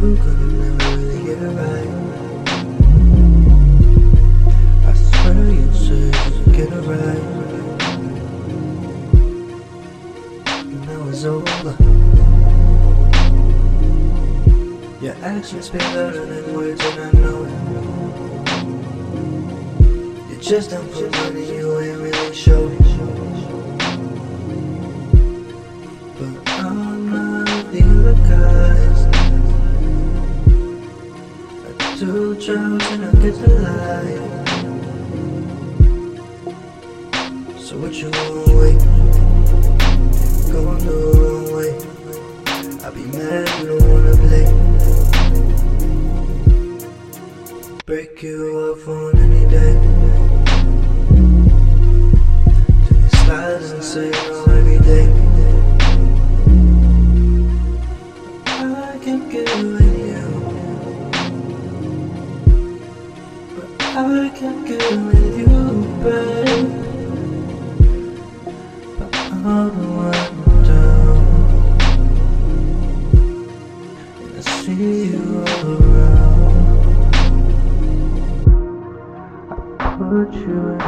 never gonna never really get it right. I swear you'll experiences, get it right. But now it's over. Your actions speak louder than words, and I know it. You just don't put money, you ain't really sure. Do drugs and I get the light. So what you gonna wait? Going the wrong way. I'll be mad you don't wanna play. Break you off on I can't get with you, babe. But I'm the one down, and I see you all around. I put you in